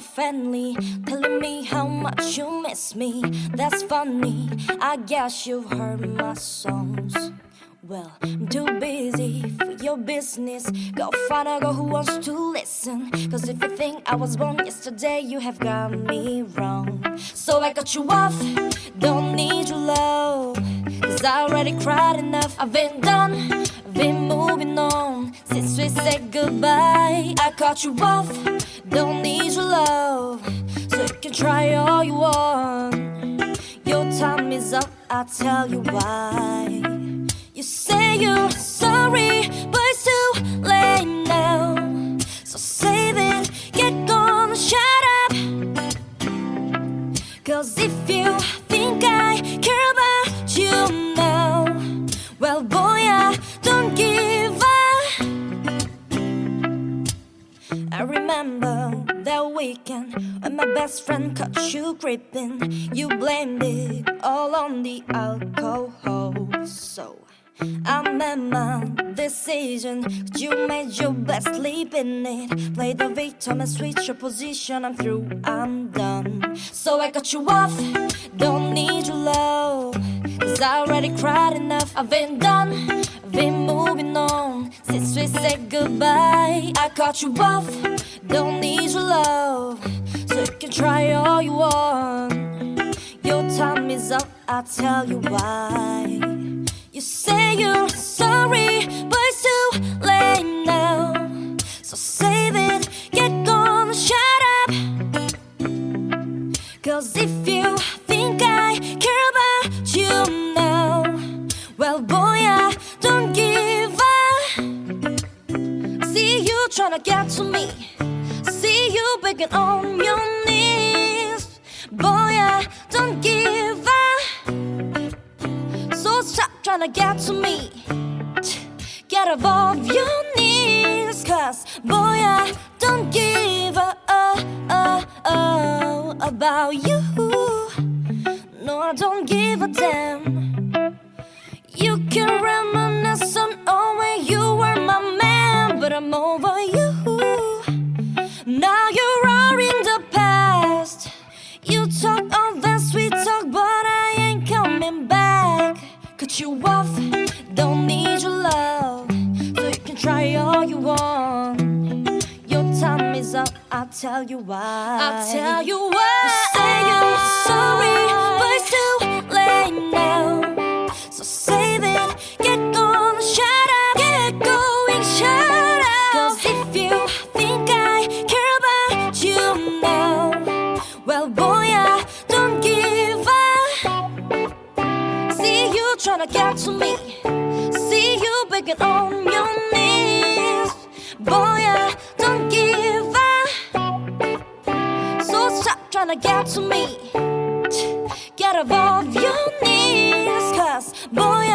friendly, telling me how much you miss me. That's funny, I guess you've heard my songs. Well, I'm too busy for your business. Go find a girl who wants to listen. Cause if you think I was born yesterday, you have got me wrong. So I cut you off, don't need your love. Cause I already cried enough. I've been done, I've been moving on. Since we said goodbye, I cut you off, don't need your love. So you can try all you want. Your time is up, I'll tell you why. I remember that weekend when my best friend caught you creeping. You blamed it all on the alcohol. So I made my decision. You made your best sleep in it. Play the victim and switch your position. I'm through, I'm done. So I cut you off. Don't need your love. Cause I already cried enough. I've been done. Been moving on. Since we said goodbye, I cut you off. Don't need your love. So you can try all you want. Your time is up, I'll tell you why. You say you're sorry, but it's too late now. So save it, get gone, shut up. Cause if you get to me, see you begging on your knees. Boy, I don't give up. So stop trying to get to me. Get above your knees. Cause boy, I don't give a about you. No, I don't give a damn. Cut you off, don't need your love. So you can try all you want. Your time is up, I'll tell you why. I'll tell you why. You say you're sorry, Get to me. See you begging on your knees. Boy, I don't give up. So stop trying to get to me. Get above your knees, cause boy,